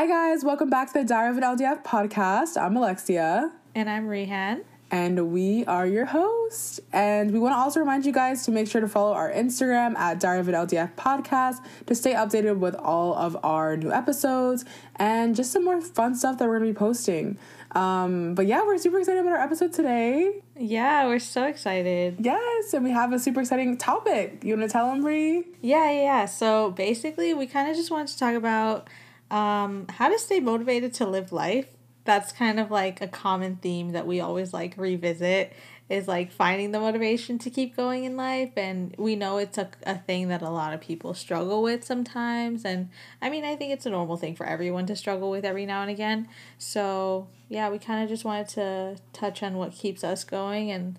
Hi, guys. Welcome back to the Diary of an LDF podcast. I'm Alexia. And I'm Rehan. And we are your host. And we want to also remind you guys to make sure to follow our Instagram at Diary of an LDF podcast to stay updated with all of our new episodes and just some more fun stuff that we're going to be posting. Um, but yeah, we're super excited about our episode today. Yeah, we're so excited. Yes, and we have a super exciting topic. You want to tell them, Brie? Yeah, yeah. So basically, we kind of just wanted to talk about um, how to stay motivated to live life. That's kind of like a common theme that we always like revisit is like finding the motivation to keep going in life. And we know it's a, a thing that a lot of people struggle with sometimes. And I mean, I think it's a normal thing for everyone to struggle with every now and again. So, yeah, we kind of just wanted to touch on what keeps us going and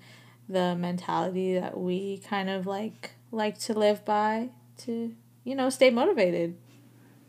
the mentality that we kind of like like to live by to, you know, stay motivated.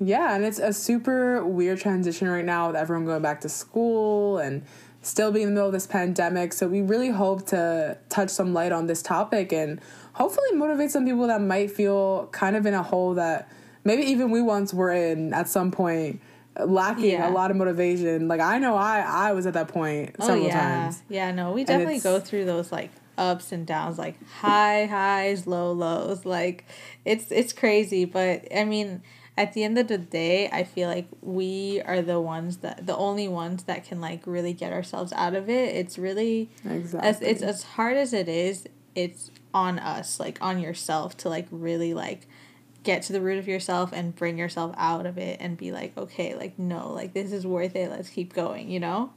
Yeah, and it's a super weird transition right now with everyone going back to school and still being in the middle of this pandemic. So we really hope to touch some light on this topic and hopefully motivate some people that might feel kind of in a hole that maybe even we once were in at some point lacking yeah. a lot of motivation. Like I know I I was at that point oh, several yeah. times. Yeah, no, we definitely go through those like ups and downs, like high highs, low lows. Like it's it's crazy, but I mean at the end of the day, I feel like we are the ones that the only ones that can like really get ourselves out of it. It's really exactly as it's as hard as it is, it's on us, like on yourself to like really like get to the root of yourself and bring yourself out of it and be like, okay, like no, like this is worth it. Let's keep going, you know?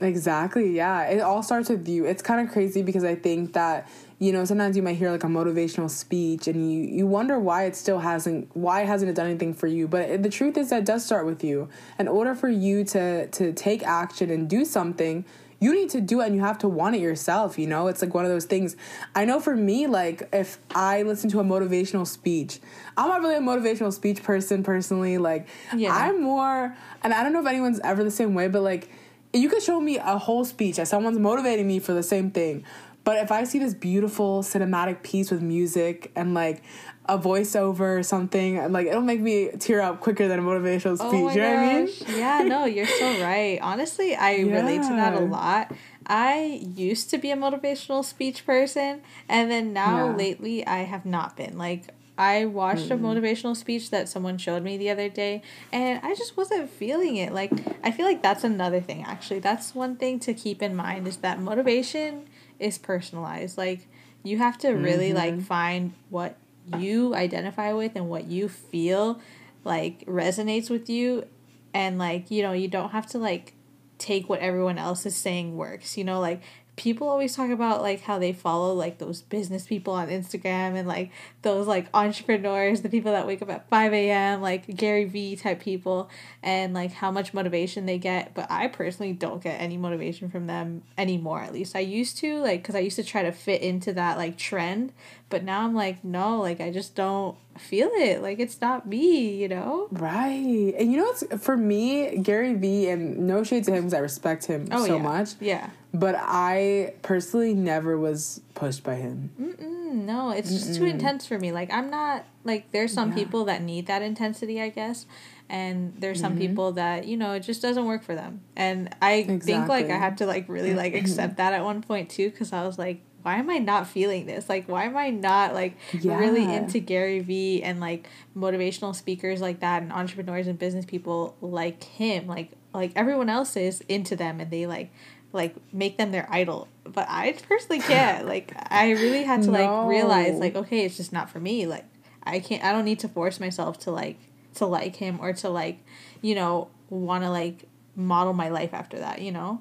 Exactly. Yeah. It all starts with you. It's kind of crazy because I think that you know sometimes you might hear like a motivational speech and you you wonder why it still hasn't why hasn't it done anything for you but the truth is that it does start with you in order for you to to take action and do something you need to do it and you have to want it yourself you know it's like one of those things i know for me like if i listen to a motivational speech i'm not really a motivational speech person personally like yeah. i'm more and i don't know if anyone's ever the same way but like you could show me a whole speech that someone's motivating me for the same thing but if I see this beautiful cinematic piece with music and like a voiceover or something, and like it'll make me tear up quicker than a motivational oh speech. Oh you know what I mean? Yeah, no, you're so right. Honestly, I yeah. relate to that a lot. I used to be a motivational speech person, and then now yeah. lately I have not been. Like I watched mm-hmm. a motivational speech that someone showed me the other day and I just wasn't feeling it. Like I feel like that's another thing actually. That's one thing to keep in mind is that motivation is personalized. Like you have to really mm-hmm. like find what you identify with and what you feel like resonates with you and like you know you don't have to like take what everyone else is saying works you know like people always talk about like how they follow like those business people on Instagram and like those like entrepreneurs, the people that wake up at 5 a.m., like Gary Vee type people, and like how much motivation they get. But I personally don't get any motivation from them anymore, at least. I used to, like, because I used to try to fit into that like trend. But now I'm like, no, like, I just don't feel it. Like, it's not me, you know? Right. And you know what's for me, Gary Vee, and no shade to him because I respect him oh, so yeah. much. Yeah. But I personally never was pushed by him. Mm-mm, no, it's Mm-mm. just too intense for me. Like I'm not like there's some yeah. people that need that intensity, I guess, and there's some mm-hmm. people that you know it just doesn't work for them. And I exactly. think like I had to like really like accept that at one point too, because I was like, why am I not feeling this? Like, why am I not like yeah. really into Gary Vee and like motivational speakers like that and entrepreneurs and business people like him? Like, like everyone else is into them and they like like make them their idol but i personally can't like i really had to like realize like okay it's just not for me like i can't i don't need to force myself to like to like him or to like you know want to like model my life after that you know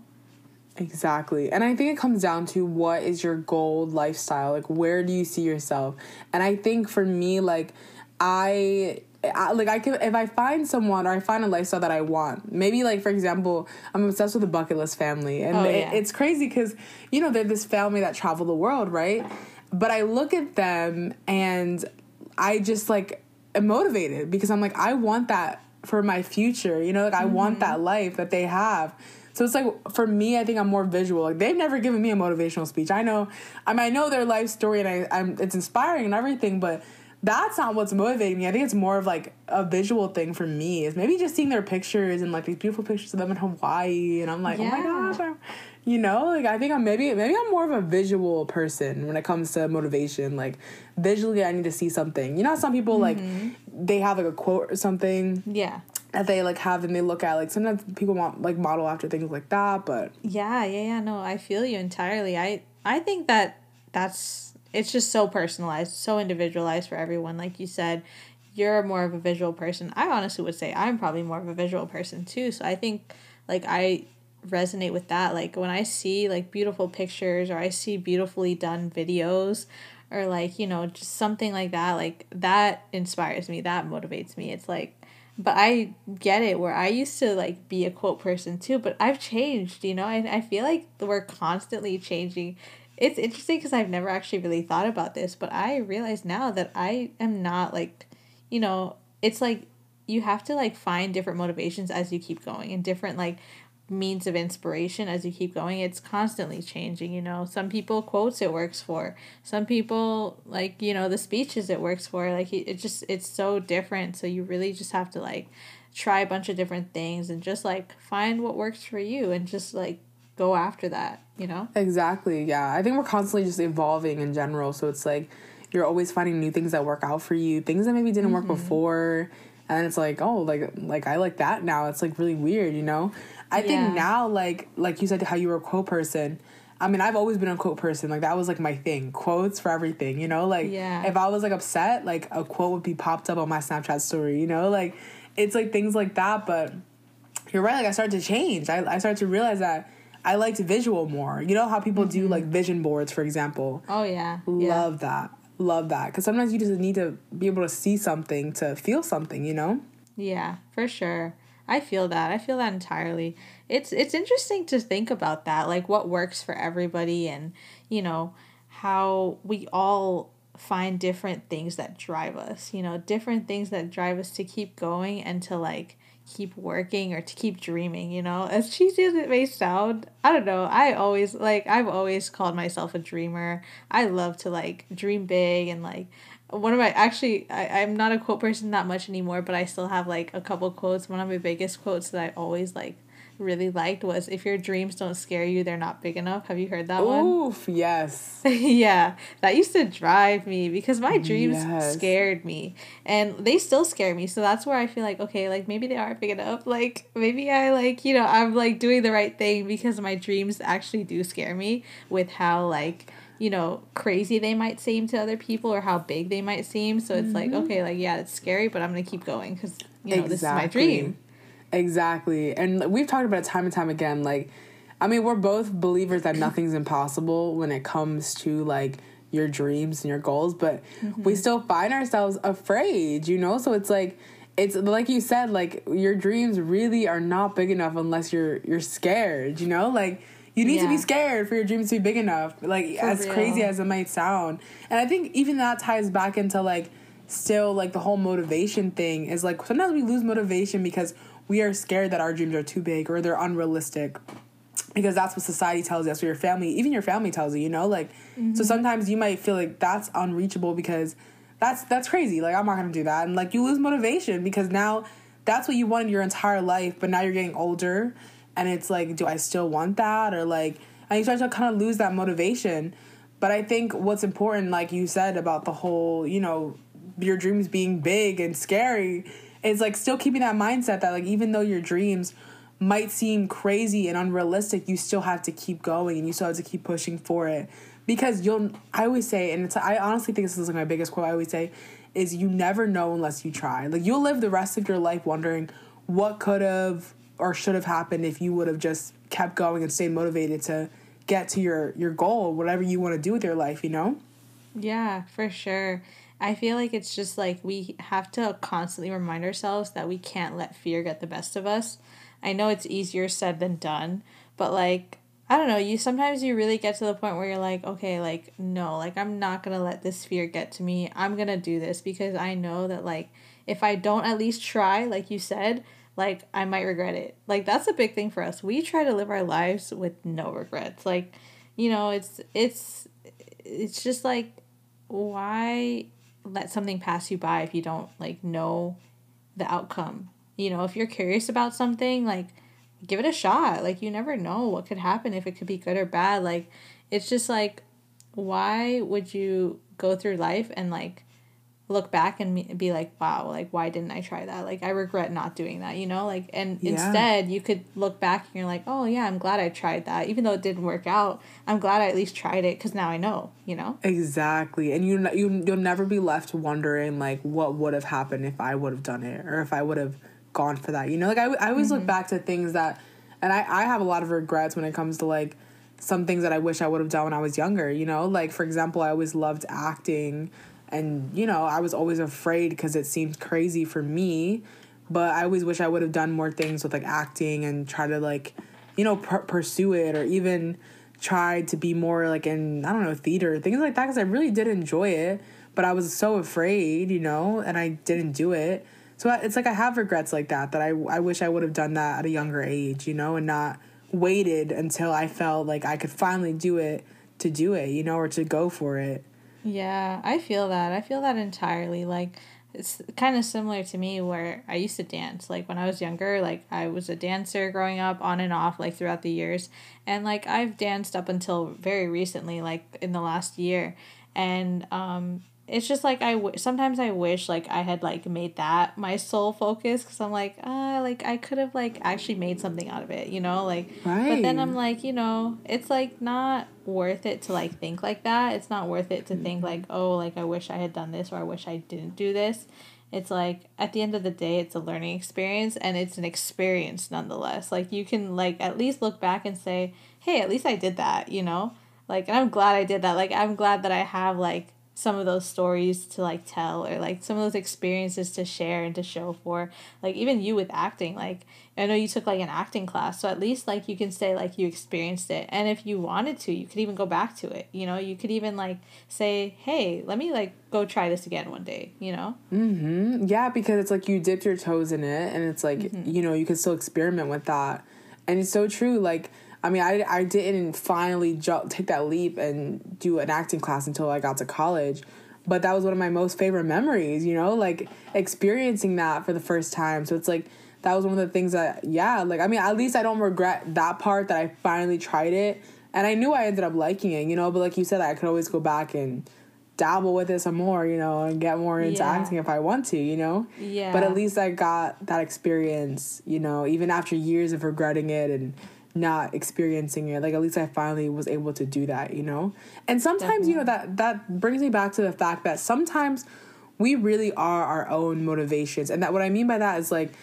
Exactly. And I think it comes down to what is your goal lifestyle? Like where do you see yourself? And I think for me like I I, like I can if I find someone or I find a lifestyle that I want. Maybe like for example, I'm obsessed with the bucket list family, and oh, yeah. it, it's crazy because you know they're this family that travel the world, right? But I look at them and I just like am motivated because I'm like I want that for my future. You know, like I mm-hmm. want that life that they have. So it's like for me, I think I'm more visual. Like they've never given me a motivational speech. I know, I mean, I know their life story, and I, I'm it's inspiring and everything, but that's not what's motivating me. I think it's more of like a visual thing for me. Is maybe just seeing their pictures and like these beautiful pictures of them in Hawaii, and I'm like, yeah. oh my gosh, I'm, you know, like I think I'm maybe maybe I'm more of a visual person when it comes to motivation. Like visually, I need to see something. You know, some people mm-hmm. like they have like a quote or something. Yeah. That they like have and they look at like sometimes people want like model after things like that, but yeah, yeah, yeah. No, I feel you entirely. I I think that that's it's just so personalized, so individualized for everyone. Like you said, you're more of a visual person. I honestly would say I'm probably more of a visual person too. So I think like I resonate with that. Like when I see like beautiful pictures or I see beautifully done videos or like, you know, just something like that, like that inspires me. That motivates me. It's like but I get it where I used to like be a quote person too, but I've changed, you know. I I feel like we're constantly changing it's interesting because I've never actually really thought about this, but I realize now that I am not like, you know, it's like you have to like find different motivations as you keep going and different like means of inspiration as you keep going. It's constantly changing, you know. Some people quotes it works for. Some people like, you know, the speeches it works for. Like it just it's so different. So you really just have to like try a bunch of different things and just like find what works for you and just like go after that, you know? Exactly. Yeah. I think we're constantly just evolving in general. So it's like you're always finding new things that work out for you, things that maybe didn't mm-hmm. work before. And it's like, oh, like like I like that now. It's like really weird, you know? I yeah. think now like like you said how you were a quote person. I mean, I've always been a quote person. Like that was like my thing. Quotes for everything, you know? Like yeah. if I was like upset, like a quote would be popped up on my Snapchat story, you know? Like it's like things like that, but you're right, like I started to change. I, I started to realize that I liked visual more. You know how people mm-hmm. do like vision boards, for example. Oh yeah, love yeah. that. Love that because sometimes you just need to be able to see something to feel something. You know. Yeah, for sure. I feel that. I feel that entirely. It's it's interesting to think about that, like what works for everybody, and you know how we all find different things that drive us. You know, different things that drive us to keep going and to like keep working or to keep dreaming, you know? As cheesy as it may sound, I don't know. I always like I've always called myself a dreamer. I love to like dream big and like one of my actually I, I'm not a quote person that much anymore, but I still have like a couple quotes. One of my biggest quotes that I always like really liked was if your dreams don't scare you, they're not big enough. Have you heard that Oof, one? Oof, yes. yeah. That used to drive me because my dreams yes. scared me. And they still scare me. So that's where I feel like, okay, like maybe they aren't big enough. Like maybe I like, you know, I'm like doing the right thing because my dreams actually do scare me with how like you know crazy they might seem to other people or how big they might seem so it's mm-hmm. like okay like yeah it's scary but i'm gonna keep going because you know exactly. this is my dream Exactly. And we've talked about it time and time again. Like, I mean, we're both believers that nothing's impossible when it comes to like your dreams and your goals, but mm-hmm. we still find ourselves afraid, you know? So it's like, it's like you said, like your dreams really are not big enough unless you're you're scared, you know? Like you need yeah. to be scared for your dreams to be big enough. Like for as real. crazy as it might sound. And I think even that ties back into like still like the whole motivation thing is like sometimes we lose motivation because we are scared that our dreams are too big or they're unrealistic because that's what society tells us or your family even your family tells you you know like mm-hmm. so sometimes you might feel like that's unreachable because that's that's crazy like i'm not gonna do that and like you lose motivation because now that's what you wanted your entire life but now you're getting older and it's like do i still want that or like and you start to kind of lose that motivation but i think what's important like you said about the whole you know your dreams being big and scary is like still keeping that mindset that like even though your dreams might seem crazy and unrealistic, you still have to keep going and you still have to keep pushing for it. Because you'll I always say, and it's I honestly think this is like my biggest quote I always say, is you never know unless you try. Like you'll live the rest of your life wondering what could have or should have happened if you would have just kept going and stayed motivated to get to your your goal, whatever you want to do with your life, you know? Yeah, for sure. I feel like it's just like we have to constantly remind ourselves that we can't let fear get the best of us. I know it's easier said than done, but like I don't know, you sometimes you really get to the point where you're like, okay, like no, like I'm not going to let this fear get to me. I'm going to do this because I know that like if I don't at least try, like you said, like I might regret it. Like that's a big thing for us. We try to live our lives with no regrets. Like, you know, it's it's it's just like why let something pass you by if you don't like know the outcome. You know, if you're curious about something, like give it a shot. Like you never know what could happen if it could be good or bad. Like it's just like why would you go through life and like look back and be like wow like why didn't i try that? Like i regret not doing that you know? Like and yeah. instead you could look back and you're like oh yeah i'm glad i tried that. Even though it didn't work out i'm glad i at least tried it because now i know you know? Exactly and you you you'll never be left wondering like what would have happened if i would have done it or if i would have gone for that you know? Like i, I always mm-hmm. look back to things that and I, I have a lot of regrets when it comes to like some things that i wish i would have done when i was younger you know? Like for example i always loved acting and you know i was always afraid because it seemed crazy for me but i always wish i would have done more things with like acting and try to like you know pursue it or even tried to be more like in i don't know theater things like that because i really did enjoy it but i was so afraid you know and i didn't do it. So it's like i have regrets like that that i, I wish i would have done that at a younger age you know and not waited until i felt like i could finally do it to do it you know or to go for it yeah, I feel that. I feel that entirely. Like it's kind of similar to me where I used to dance. Like when I was younger, like I was a dancer growing up on and off like throughout the years. And like I've danced up until very recently, like in the last year. And um it's just like I w- sometimes I wish like I had like made that my sole focus because I'm like ah uh, like I could have like actually made something out of it you know like right. but then I'm like you know it's like not worth it to like think like that. It's not worth it to think mm-hmm. like oh like I wish I had done this or I wish I didn't do this. It's like at the end of the day it's a learning experience and it's an experience nonetheless. Like you can like at least look back and say hey at least I did that you know? Like and I'm glad I did that. Like I'm glad that I have like some of those stories to like tell or like some of those experiences to share and to show for like even you with acting like i know you took like an acting class so at least like you can say like you experienced it. And if you wanted to you could even go back to it you know? You could even like say hey let me like go try this again one day you know? Mm-hmm. Yeah because it's like you dipped your toes in it and it's like mm-hmm. you know you can still experiment with that. And it's so true like I mean, I, I didn't finally take that leap and do an acting class until I got to college. But that was one of my most favorite memories, you know, like experiencing that for the first time. So it's like, that was one of the things that, yeah, like, I mean, at least I don't regret that part that I finally tried it. And I knew I ended up liking it, you know, but like you said, I could always go back and dabble with it some more, you know, and get more into yeah. acting if I want to, you know? Yeah. But at least I got that experience, you know, even after years of regretting it and not experiencing it. Like at least i finally was able to do that you know? And sometimes Definitely. you know that that brings me back to the fact that sometimes we really are our own motivations. And that what i mean by that is like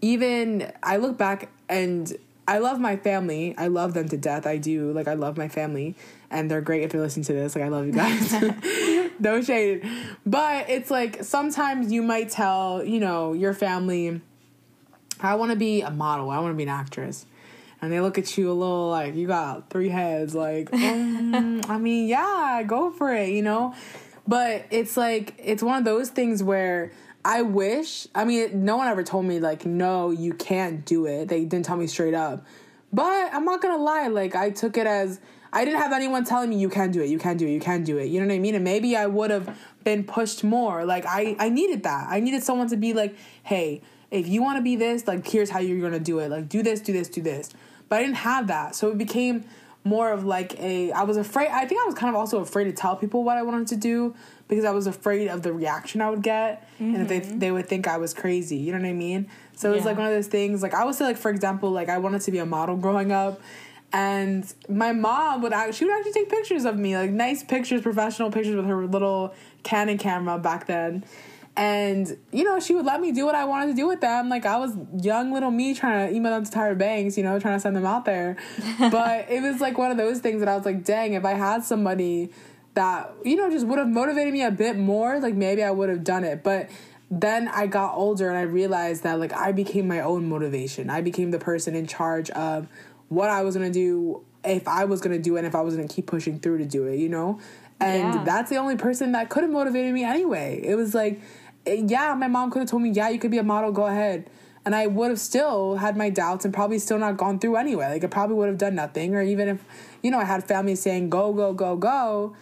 even i look back and i love my family. I love them to death. I do. Like i love my family. And they're great if they're listening to this. Like i love you guys. No shade. But it's like sometimes you might tell you know your family i want to be a model. I want to be an actress and they look at you a little like you got three heads like um, i mean yeah go for it you know? But it's like it's one of those things where i wish i mean no one ever told me like no you can't do it. They didn't tell me straight up. But i'm not gonna lie like i took it as i didn't have anyone telling me you can't do it you can't do it you can't do it. You know what i mean? And maybe i would have been pushed more. Like i i needed that. I needed someone to be like hey if you want to be this like here's how you're gonna do it. Like do this do this do this but I didn't have that. So it became more of like a I was afraid I think I was kind of also afraid to tell people what I wanted to do because I was afraid of the reaction I would get mm-hmm. and if they they would think I was crazy. You know what I mean? So it was like one of those things like I would say like for example like I wanted to be a model growing up and my mom would actually she would actually take pictures of me like nice pictures professional pictures with her little Canon camera back then and, you know, she would let me do what I wanted to do with them. Like, I was young little me trying to email them to Tyra Banks, you know, trying to send them out there. but it was like one of those things that I was like, dang, if I had somebody that, you know, just would have motivated me a bit more, like maybe I would have done it. But then I got older and I realized that, like, I became my own motivation. I became the person in charge of what I was gonna do, if I was gonna do it, and if I was gonna keep pushing through to do it, you know? And yeah. that's the only person that could have motivated me anyway. It was like, yeah, my mom could have told me, yeah, you could be a model, go ahead. And I would have still had my doubts and probably still not gone through anyway. Like, I probably would have done nothing. Or even if, you know, I had family saying, go, go, go, go,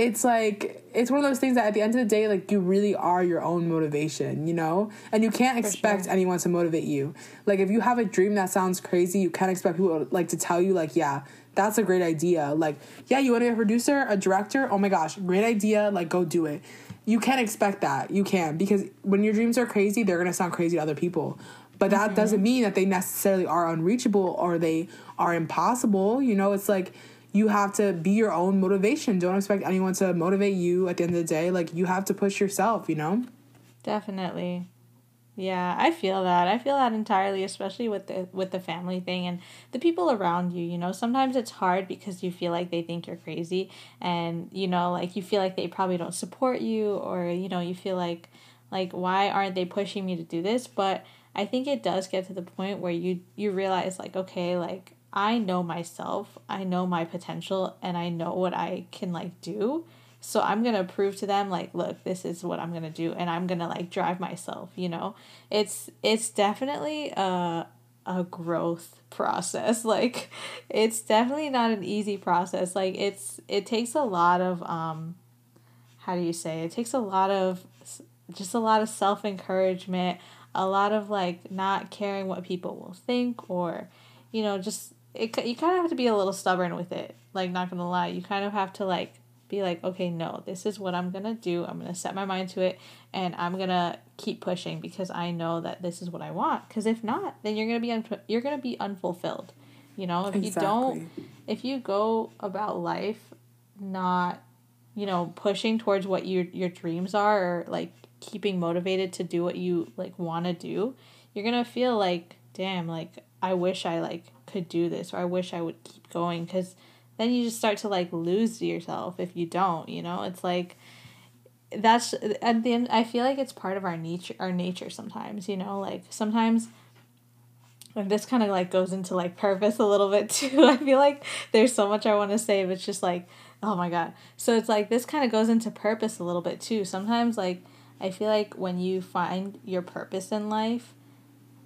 it's like it's one of those things that at the end of the day like you really are your own motivation you know and you can't expect sure. anyone to motivate you like if you have a dream that sounds crazy you can't expect people like to tell you like yeah that's a great idea like yeah you want to be a producer a director oh my gosh great idea like go do it you can't expect that you can because when your dreams are crazy they're going to sound crazy to other people but that mm-hmm. doesn't mean that they necessarily are unreachable or they are impossible you know it's like you have to be your own motivation. Don't expect anyone to motivate you at the end of the day. Like you have to push yourself, you know? Definitely. Yeah, I feel that. I feel that entirely, especially with the with the family thing and the people around you, you know. Sometimes it's hard because you feel like they think you're crazy and you know, like you feel like they probably don't support you or you know, you feel like like why aren't they pushing me to do this? But I think it does get to the point where you you realize like okay, like I know myself, I know my potential, and I know what I can like do. So I'm gonna prove to them like, look, this is what I'm gonna do, and I'm gonna like drive myself. You know, it's it's definitely a a growth process. Like, it's definitely not an easy process. Like, it's it takes a lot of um, how do you say? It takes a lot of just a lot of self encouragement, a lot of like not caring what people will think or you know just it you kind of have to be a little stubborn with it. Like not gonna lie, you kind of have to like be like, okay, no, this is what I'm gonna do. I'm gonna set my mind to it, and I'm gonna keep pushing because I know that this is what I want. Because if not, then you're gonna be un- you're gonna be unfulfilled. You know, if exactly. you don't, if you go about life not, you know, pushing towards what your your dreams are, or like keeping motivated to do what you like want to do, you're gonna feel like, damn, like I wish I like could do this or I wish I would keep going because then you just start to like lose yourself if you don't, you know? It's like that's at the end I feel like it's part of our nature our nature sometimes, you know, like sometimes and this kind of like goes into like purpose a little bit too. I feel like there's so much I want to say, but it's just like, oh my god. So it's like this kind of goes into purpose a little bit too. Sometimes like I feel like when you find your purpose in life,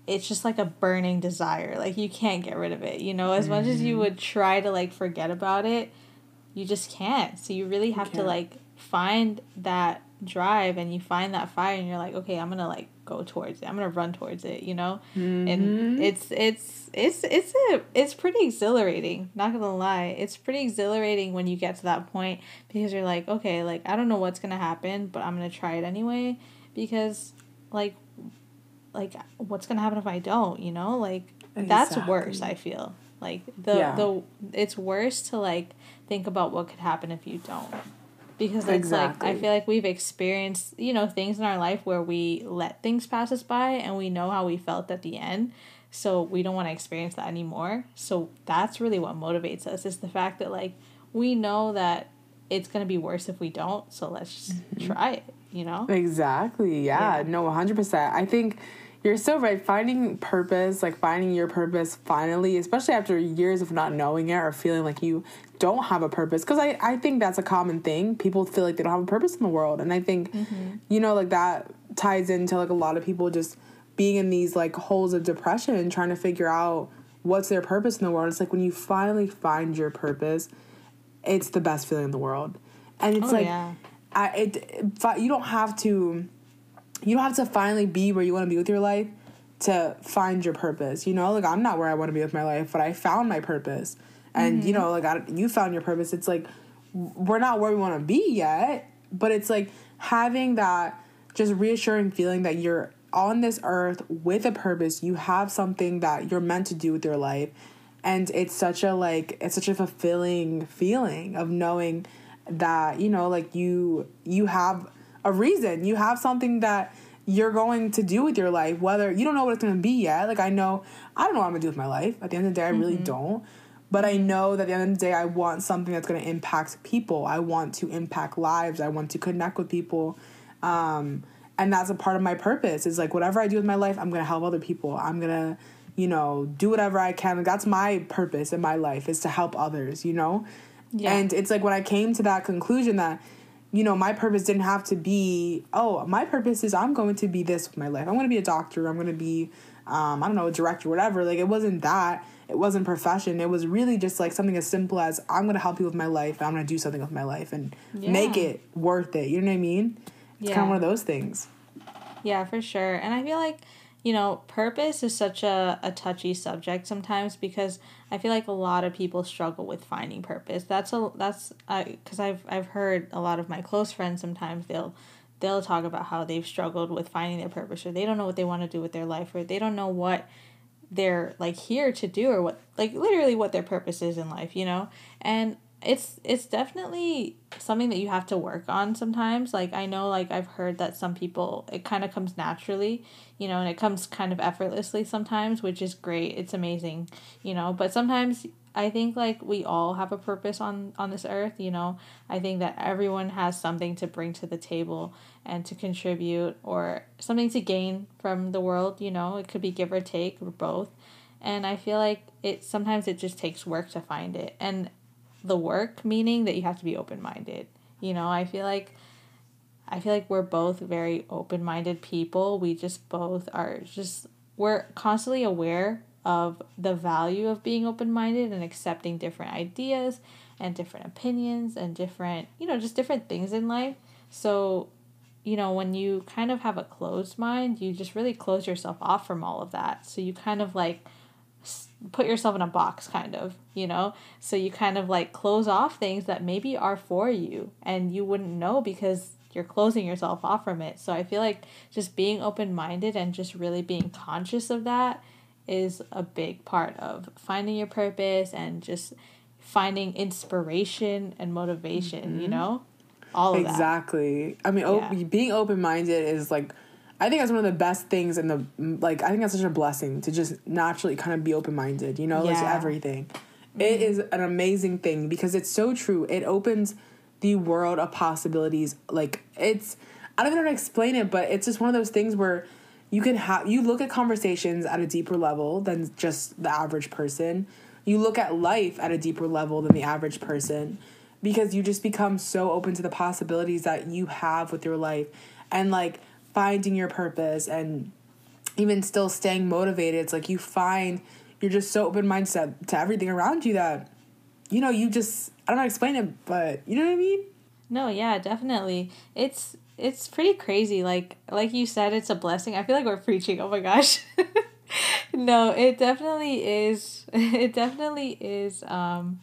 it's just like a burning desire. Like you can't get rid of it. You know, as mm-hmm. much as you mm-hmm. would try to like forget about it, you just can't. So you really have to like find that drive and you find that fire and you're like, okay, I'm gonna like go towards it. I'm gonna run towards it, you know? Mm-hmm. And it's it's it's it's a it's pretty exhilarating, not gonna lie. It's pretty exhilarating when you get to that point because you're like, okay, like I don't know what's gonna happen, but I'm gonna try it anyway because like like what's gonna happen if I don't, you know? Like exactly. that's worse, I feel. Like the yeah. the it's worse to like think about what could happen if you don't. Because it's exactly. like I feel like we've experienced, you know, things in our life where we let things pass us by and we know how we felt at the end. So we don't want to experience that anymore. So that's really what motivates us is the fact that like we know that it's going to be worse if we don't, so let's just mm-hmm. try it, you know? Exactly. Yeah. yeah. No, 100%. I think you're so right. Finding purpose, like finding your purpose finally, especially after years of not knowing it or feeling like you don't have a purpose. Because I, I think that's a common thing. People feel like they don't have a purpose in the world. And I think, mm-hmm. you know, like that ties into like a lot of people just being in these like holes of depression and trying to figure out what's their purpose in the world. It's like when you finally find your purpose, it's the best feeling in the world. And it's oh, like, yeah. I, it, it, you don't have to you don't have to finally be where you want to be with your life to find your purpose. You know, like I'm not where I want to be with my life, but I found my purpose. And mm-hmm. you know, like I, you found your purpose. It's like we're not where we want to be yet, but it's like having that just reassuring feeling that you're on this earth with a purpose. You have something that you're meant to do with your life. And it's such a like it's such a fulfilling feeling of knowing that, you know, like you you have a reason. You have something that you're going to do with your life, whether you don't know what it's going to be yet. Like, I know, I don't know what I'm going to do with my life. At the end of the day, I really mm-hmm. don't. But I know that at the end of the day, I want something that's going to impact people. I want to impact lives. I want to connect with people. Um, and that's a part of my purpose is like whatever I do with my life, I'm going to help other people. I'm going to, you know, do whatever I can. Like, that's my purpose in my life is to help others, you know? Yeah. And it's like when I came to that conclusion that you know, my purpose didn't have to be, oh, my purpose is I'm going to be this with my life. I'm going to be a doctor. I'm going to be, um, I don't know, a director, whatever. Like, it wasn't that. it wasn't profession. It was really just like something as simple as I'm gonna help you with my life. I'm gonna do something with my life and yeah. make it worth it. You know what I mean? It's yeah. kind of one of those things. Yeah, for sure. And I feel like you know, purpose is such a, a touchy subject sometimes because I feel like a lot of people struggle with finding purpose. That's a that's because I've I've heard a lot of my close friends sometimes they'll they'll talk about how they've struggled with finding their purpose or they don't know what they want to do with their life or they don't know what they're like here to do or what like literally what their purpose is in life, you know? And it's it's definitely something that you have to work on sometimes. Like i know like i've heard that some people it kind of comes naturally you know and it comes kind of effortlessly sometimes which is great. It's amazing you know? But sometimes i think like we all have a purpose on on this earth you know? I think that everyone has something to bring to the table and to contribute or something to gain from the world you know? It could be give or take or both. And i feel like it sometimes it just takes work to find it. And the work meaning that you have to be open-minded. You know i feel like i feel like we're both very open-minded people. We just both are just we're constantly aware of the value of being open-minded and accepting different ideas and different opinions and different you know just different things in life. So you know when you kind of have a closed mind you just really close yourself off from all of that. So you kind of like put yourself in a box kind of you know so you kind of like close off things that maybe are for you and you wouldn't know because you're closing yourself off from it so i feel like just being open-minded and just really being conscious of that is a big part of finding your purpose and just finding inspiration and motivation mm-hmm. you know all exactly that. Exactly. I mean yeah. being open-minded is like I think that's one of the best things in the like. I think that's such a blessing to just naturally kind of be open minded. You know, yeah. like everything. Mm-hmm. It is an amazing thing because it's so true. It opens the world of possibilities. Like it's, I don't even know how to explain it, but it's just one of those things where you can have you look at conversations at a deeper level than just the average person. You look at life at a deeper level than the average person because you just become so open to the possibilities that you have with your life and like finding your purpose and even still staying motivated. It's like you find you're just so open minded to, everything around you that you know you just I don't know explain it, but you know what I mean? No, yeah, definitely. It's it's pretty crazy. Like like you said, it's a blessing. I feel like we're preaching. Oh my gosh. no, it definitely is. It definitely is. Um,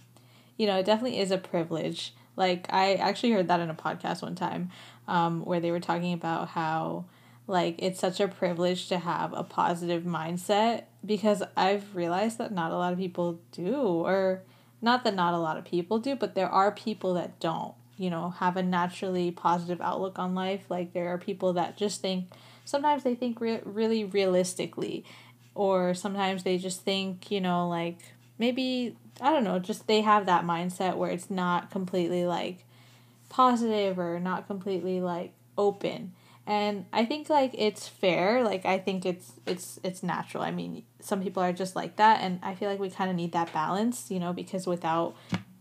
you know, it definitely is a privilege. Like I actually heard that in a podcast one time um, where they were talking about how like it's such a privilege to have a positive mindset because I've realized that not a lot of people do or not that not a lot of people do, but there are people that don't, you know, have a naturally positive outlook on life. Like there are people that just think sometimes they think re- really realistically or sometimes they just think, you know, like maybe I don't know, just they have that mindset where it's not completely like positive or not completely like open. And i think like it's fair. Like i think it's it's it's natural. I mean some people are just like that and i feel like we kind of need that balance you know because without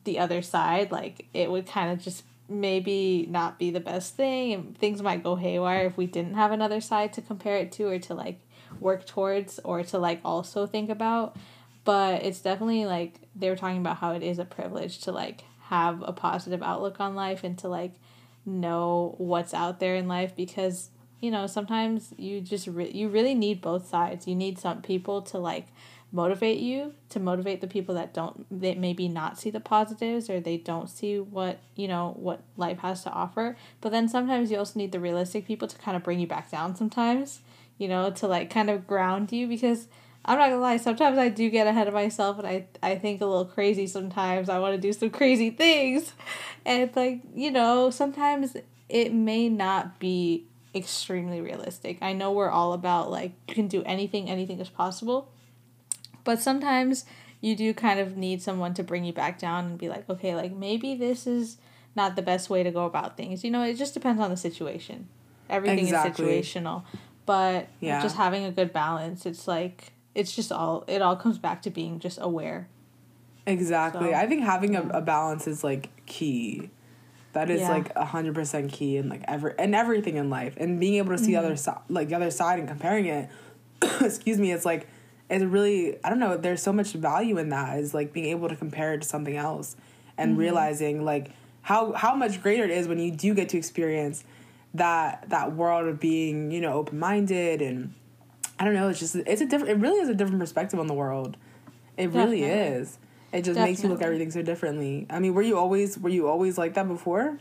the other side like it would kind of just maybe not be the best thing and things might go haywire if we didn't have another side to compare it to or to like work towards or to like also think about. But it's definitely like they were talking about how it is a privilege to like have a positive outlook on life and to like know what's out there in life because you know sometimes you just re- you really need both sides. You need some people to like motivate you to motivate the people that don't that maybe not see the positives or they don't see what you know what life has to offer. But then sometimes you also need the realistic people to kind of bring you back down sometimes you know to like kind of ground you because I'm not gonna lie, sometimes I do get ahead of myself and I, I think a little crazy sometimes. I want to do some crazy things. And it's like, you know, sometimes it may not be extremely realistic. I know we're all about like, you can do anything, anything is possible. But sometimes you do kind of need someone to bring you back down and be like, okay, like maybe this is not the best way to go about things. You know, it just depends on the situation. Everything exactly. is situational. But yeah. just having a good balance, it's like it's just all it all comes back to being just aware exactly so, i think having yeah. a, a balance is like key that is yeah. like a hundred percent key in like ever and everything in life and being able to see mm-hmm. other side like the other side and comparing it excuse me it's like it's really I don't know. There's so much value in that is like being able to compare it to something else and mm-hmm. realizing like how how much greater it is when you do get to experience that that world of being you know open minded and I don't know. It's just it's a different. It really is a different perspective on the world. It Definitely. really is. It just Definitely. makes you look at everything so differently. I mean, were you always were you always like that before?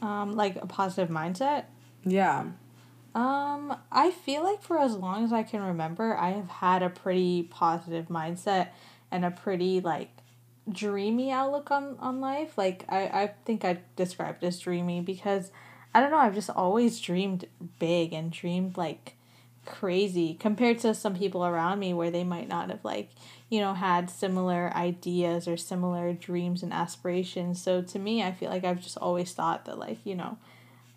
Um, like a positive mindset. Yeah. Um, I feel like for as long as I can remember, I have had a pretty positive mindset and a pretty like dreamy outlook on on life. Like I I think I described as dreamy because I don't know, I've just always dreamed big and dreamed like crazy compared to some people around me where they might not have like, you know, had similar ideas or similar dreams and aspirations. So to me, I feel like I've just always thought that like, you know,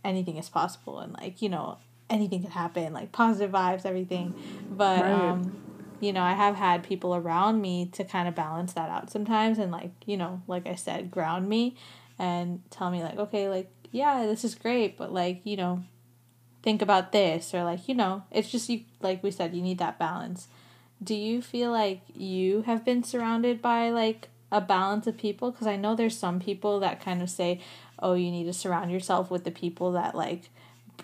anything is possible and like, you know, anything can happen, like positive vibes, everything. But right. um, you know, I have had people around me to kind of balance that out sometimes and like, you know, like I said, ground me and tell me like, okay, like, yeah, this is great, but like, you know, think about this or like, you know, it's just you like we said, you need that balance. Do you feel like you have been surrounded by like a balance of people because I know there's some people that kind of say, "Oh, you need to surround yourself with the people that like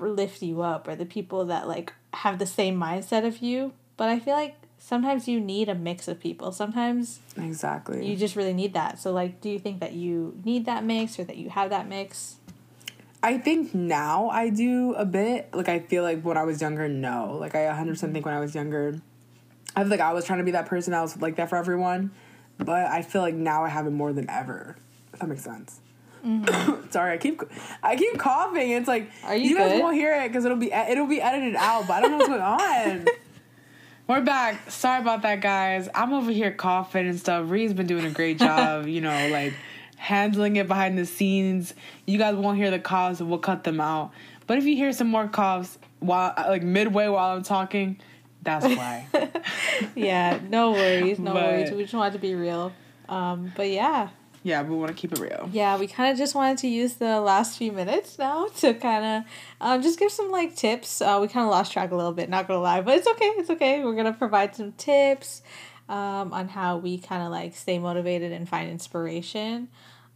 lift you up or the people that like have the same mindset of you. But I feel like sometimes you need a mix of people. Sometimes exactly you just really need that. So like, do you think that you need that mix or that you have that mix? I think now I do a bit. Like I feel like when I was younger, no. Like I 100% think when I was younger, I feel like I was trying to be that person. I was like that for everyone, but I feel like now I have it more than ever. If that makes sense. Mm-hmm. Sorry, I keep I keep coughing. It's like Are you, you guys won't hear it because it'll be it'll be edited out. But I don't know what's going on. We're back. Sorry about that, guys. I'm over here coughing and stuff. Ree's been doing a great job. you know, like handling it behind the scenes. You guys won't hear the coughs. We'll cut them out. But if you hear some more coughs while like midway while I'm talking, that's why. yeah, no worries, no but, worries. We just wanted to be real. Um, but yeah, yeah, we want to keep it real. Yeah, we kind of just wanted to use the last few minutes now to kind of um, just give some like tips. Uh, we kind of lost track a little bit, not gonna lie, but it's okay. It's okay. We're gonna provide some tips um, on how we kind of like stay motivated and find inspiration.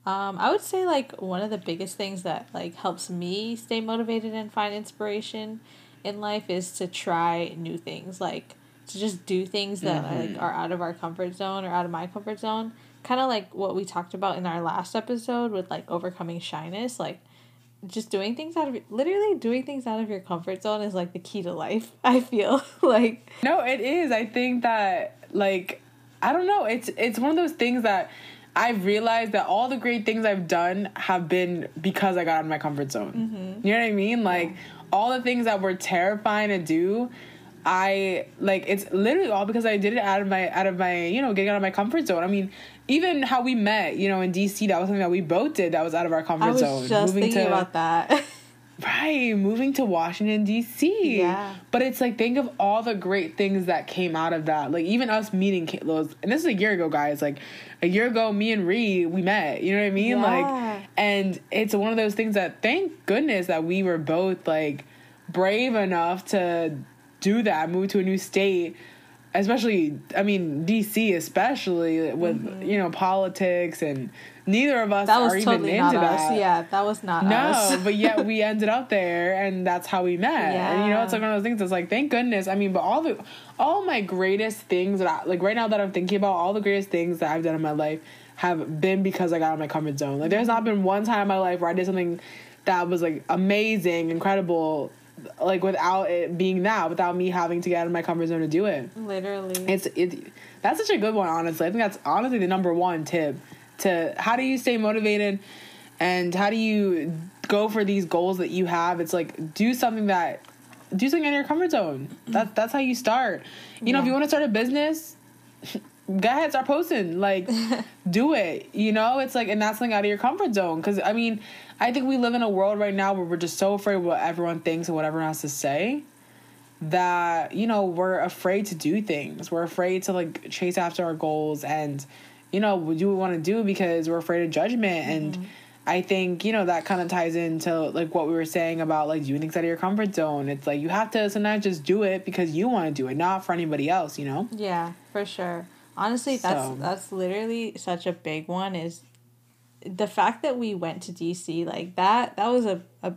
Um, I would say like one of the biggest things that like helps me stay motivated and find inspiration in life is to try new things, like to just do things that mm-hmm. like are out of our comfort zone or out of my comfort zone. Kind of like what we talked about in our last episode with like overcoming shyness like just doing things out of literally doing things out of your comfort zone is like the key to life i feel like. No it is. I think that like i don't know. It's it's one of those things that i've realized that all the great things i've done have been because i got out of my comfort zone mm-hmm. you know what i mean like yeah. all the things that were terrifying to do I like it's literally all because I did it out of my out of my you know getting out of my comfort zone. I mean, even how we met, you know, in DC, that was something that we both did that was out of our comfort I was zone. Just moving thinking to, about that. right, moving to Washington D.C. Yeah. But it's like think of all the great things that came out of that. Like even us meeting those, and this is a year ago, guys. Like a year ago, me and Ree, we met. You know what I mean? Yeah. Like, and it's one of those things that thank goodness that we were both like brave enough to do that, move to a new state especially I mean DC especially with mm-hmm. you know politics and neither of us that was are totally even into that. Us. Yeah, that was not no, us. but yet we ended up there and that's how we met. Yeah. And you know, it's like one of those things. It's like thank goodness. I mean, but all the all my greatest things that I, like right now that I'm thinking about all the greatest things that I've done in my life have been because I got out of my comfort zone. Like there's not been one time in my life where I did something that was like amazing, incredible like without it being that, without me having to get out of my comfort zone to do it. Literally. It's it that's such a good one, honestly. I think that's honestly the number one tip to how do you stay motivated and how do you go for these goals that you have? It's like do something that do something in your comfort zone. That's that's how you start. You yeah. know, if you want to start a business, go ahead, start posting. Like, do it. You know, it's like, and that's something out of your comfort zone. Because I mean, I think we live in a world right now where we're just so afraid of what everyone thinks and what everyone has to say that you know we're afraid to do things. We're afraid to like chase after our goals and you know do what we want to do because we're afraid of judgment mm-hmm. and I think, you know, that kind of ties into like what we were saying about like doing things out of your comfort zone. It's like you have to sometimes just do it because you want to do it, not for anybody else, you know? Yeah, for sure. Honestly, that's so. that's literally such a big one is the fact that we went to DC like that that was a, a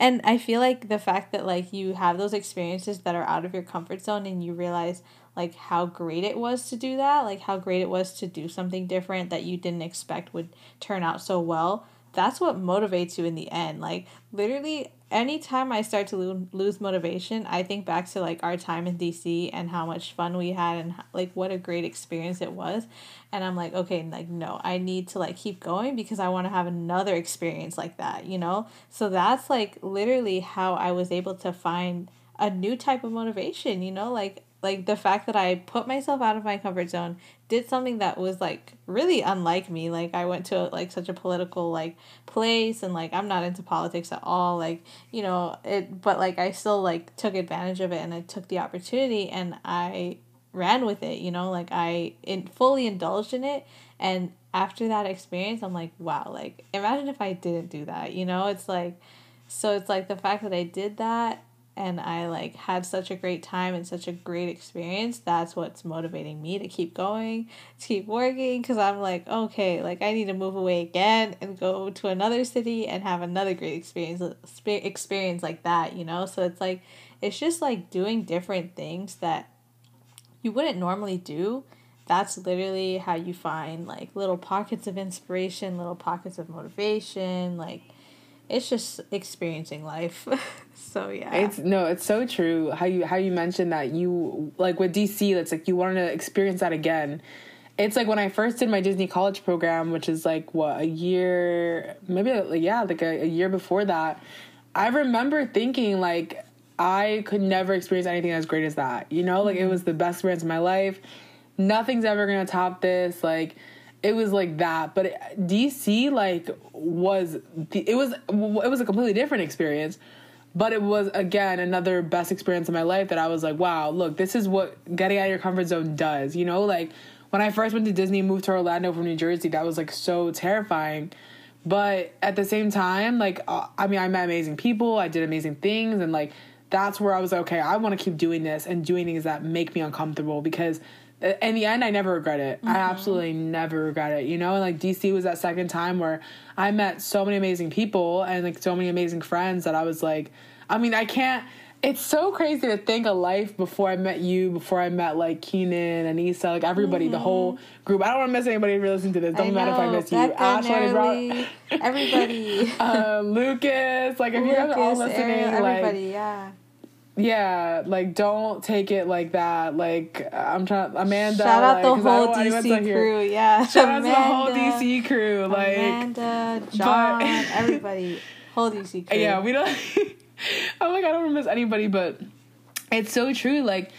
and I feel like the fact that like you have those experiences that are out of your comfort zone and you realize like how great it was to do that, like how great it was to do something different that you didn't expect would turn out so well that's what motivates you in the end. Like literally anytime I start to lo- lose motivation, I think back to like our time in DC and how much fun we had and like what a great experience it was. And I'm like, okay, like no, I need to like keep going because I want to have another experience like that, you know? So that's like literally how I was able to find a new type of motivation, you know? Like like the fact that I put myself out of my comfort zone, did something that was like really unlike me. Like I went to like such a political like place and like I'm not into politics at all. Like, you know, it but like I still like took advantage of it and I took the opportunity and I ran with it, you know, like I in fully indulged in it and after that experience I'm like, wow, like imagine if I didn't do that, you know? It's like so it's like the fact that I did that and I like had such a great time and such a great experience, that's what's motivating me to keep going, to keep working cuz I'm like, okay, like I need to move away again and go to another city and have another great experience experience like that, you know? So it's like it's just like doing different things that you wouldn't normally do. That's literally how you find like little pockets of inspiration, little pockets of motivation, like it's just experiencing life. so yeah. It's no, it's so true. How you how you mentioned that you like with DC, that's like you wanted to experience that again. It's like when I first did my Disney college program, which is like what a year, maybe yeah, like a, a year before that. I remember thinking like I could never experience anything as great as that. You know, like it mm-hmm. was the best experience of my life. Nothing's ever gonna top this. Like it was like that but dc like was it was it was a completely different experience but it was again another best experience in my life that i was like wow look this is what getting out of your comfort zone does you know? Like when i first went to disney moved to orlando from new jersey that was like so terrifying but at the same time like uh, i mean i met amazing people i did amazing things and like that's where i was like okay i want to keep doing this and doing things that make me uncomfortable because in the end, I never regret it. Mm-hmm. I absolutely never regret it. You know, and like DC was that second time where I met so many amazing people and like so many amazing friends that I was like, I mean, I can't. It's so crazy to think of life before I met you, before I met like Keenan and Issa, like everybody, mm-hmm. the whole group. I don't want to miss anybody if you're listening to this. Don't matter if I miss you. Ashley, everybody, uh, Lucas, like if Lucas, you guys are all listening, Aaron, everybody, like, yeah yeah, like don't take it like that. Like I'm trying, Amanda. Shout out like, the whole DC crew. Yeah, shout Amanda, out the whole DC crew. Like Amanda, John, but, everybody, whole DC crew. Yeah, we don't. I'm like I don't miss anybody, but it's so true. Like.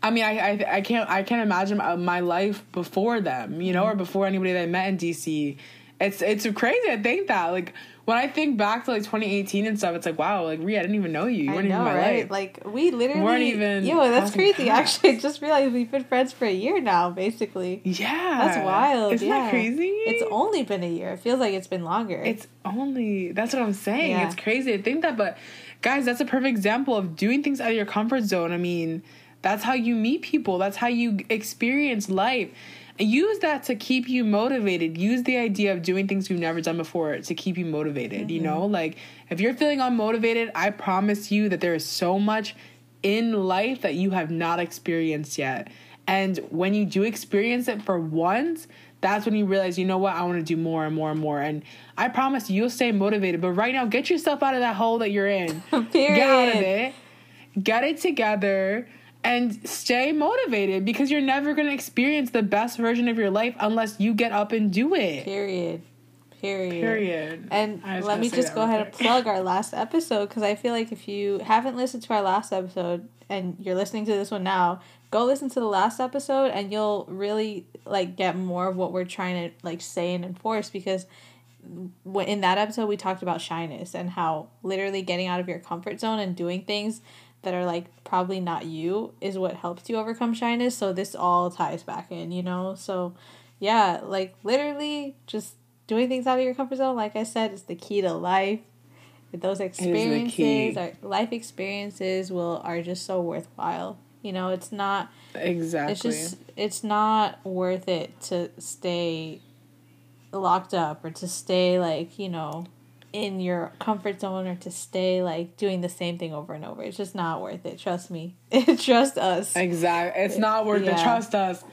I mean, I, I I can't I can't imagine my life before them, you know, mm-hmm. or before anybody that I met in DC. It's it's crazy to think that like when I think back to like 2018 and stuff, it's like wow, like Rhea, I didn't even know you. You weren't know, even my right? life. Like we literally weren't even. Yo, that's crazy. Actually, I just realized we've been friends for a year now, basically. Yeah, that's wild. Isn't yeah. that crazy? It's only been a year. It feels like it's been longer. It's only. That's what I'm saying. Yeah. It's crazy to think that, but guys, that's a perfect example of doing things out of your comfort zone. I mean, that's how you meet people. That's how you experience life use that to keep you motivated. Use the idea of doing things you've never done before to keep you motivated. Mm-hmm. You know, like if you're feeling unmotivated, I promise you that there is so much in life that you have not experienced yet. And when you do experience it for once, that's when you realize, you know what, I want to do more and more and more. And I promise you, you'll stay motivated. But right now, get yourself out of that hole that you're in. Period. Get out of it. Get it together and stay motivated because you're never going to experience the best version of your life unless you get up and do it. Period. Period. Period. And let me just go ahead and plug our last episode because I feel like if you haven't listened to our last episode and you're listening to this one now, go listen to the last episode and you'll really like get more of what we're trying to like say and enforce because in that episode we talked about shyness and how literally getting out of your comfort zone and doing things that are like probably not you is what helps you overcome shyness. So this all ties back in, you know? So yeah, like literally just doing things out of your comfort zone, like I said, is the key to life. Those experiences, or life experiences, will are just so worthwhile. You know, it's not exactly. It's just it's not worth it to stay locked up or to stay like you know in your comfort zone or to stay like doing the same thing over and over. It's just not worth it. Trust me. Trust us. Exactly. It's not worth yeah. it. Trust us.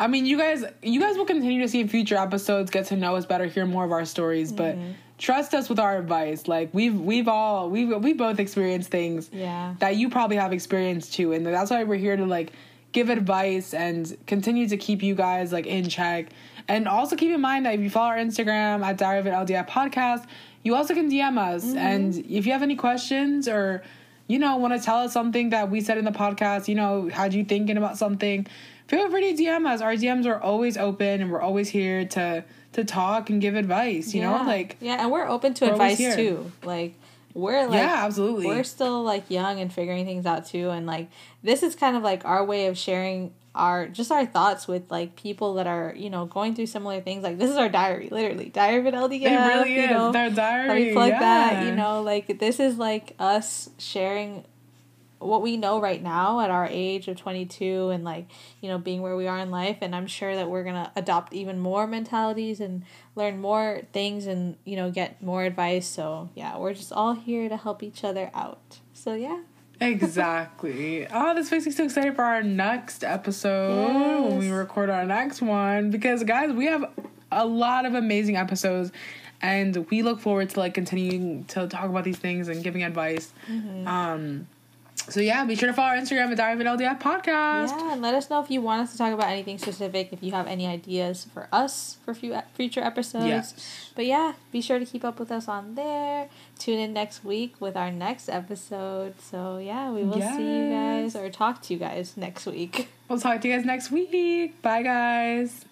I mean, you guys, you guys will continue to see in future episodes, get to know us better, hear more of our stories, but mm-hmm. trust us with our advice. Like we've we've all we've we both experienced things yeah. that you probably have experienced too, and that's why we're here to like give advice and continue to keep you guys like in check. And also keep in mind that if you follow our Instagram at Diary of an LDF podcast, you also can DM us. Mm-hmm. And if you have any questions or you know want to tell us something that we said in the podcast, you know, had you thinking about something feel free to DM us. Our DMs are always open, and we're always here to to talk and give advice. You yeah. know, like yeah, and we're open to advice too. Like we're like yeah, absolutely. We're still like young and figuring things out too, and like this is kind of like our way of sharing our just our thoughts with like people that are you know going through similar things like this is our diary literally diary of an LDF it really you is know, their diary plug yeah. that you know like this is like us sharing what we know right now at our age of 22 and like you know being where we are in life and i'm sure that we're gonna adopt even more mentalities and learn more things and you know get more advice. So yeah we're just all here to help each other out. So yeah. Exactly. Oh this makes me so excited for our next episode yes. when we record our next one because guys we have a lot of amazing episodes and we look forward to like continuing to talk about these things and giving advice. Mm-hmm. um so yeah, be sure to follow our Instagram at Diary of an LDF Podcast. Yeah, and let us know if you want us to talk about anything specific. If you have any ideas for us for few future episodes. Yes. But yeah, be sure to keep up with us on there. Tune in next week with our next episode. So yeah, we will yes. see you guys or talk to you guys next week. We'll talk to you guys next week. Bye guys.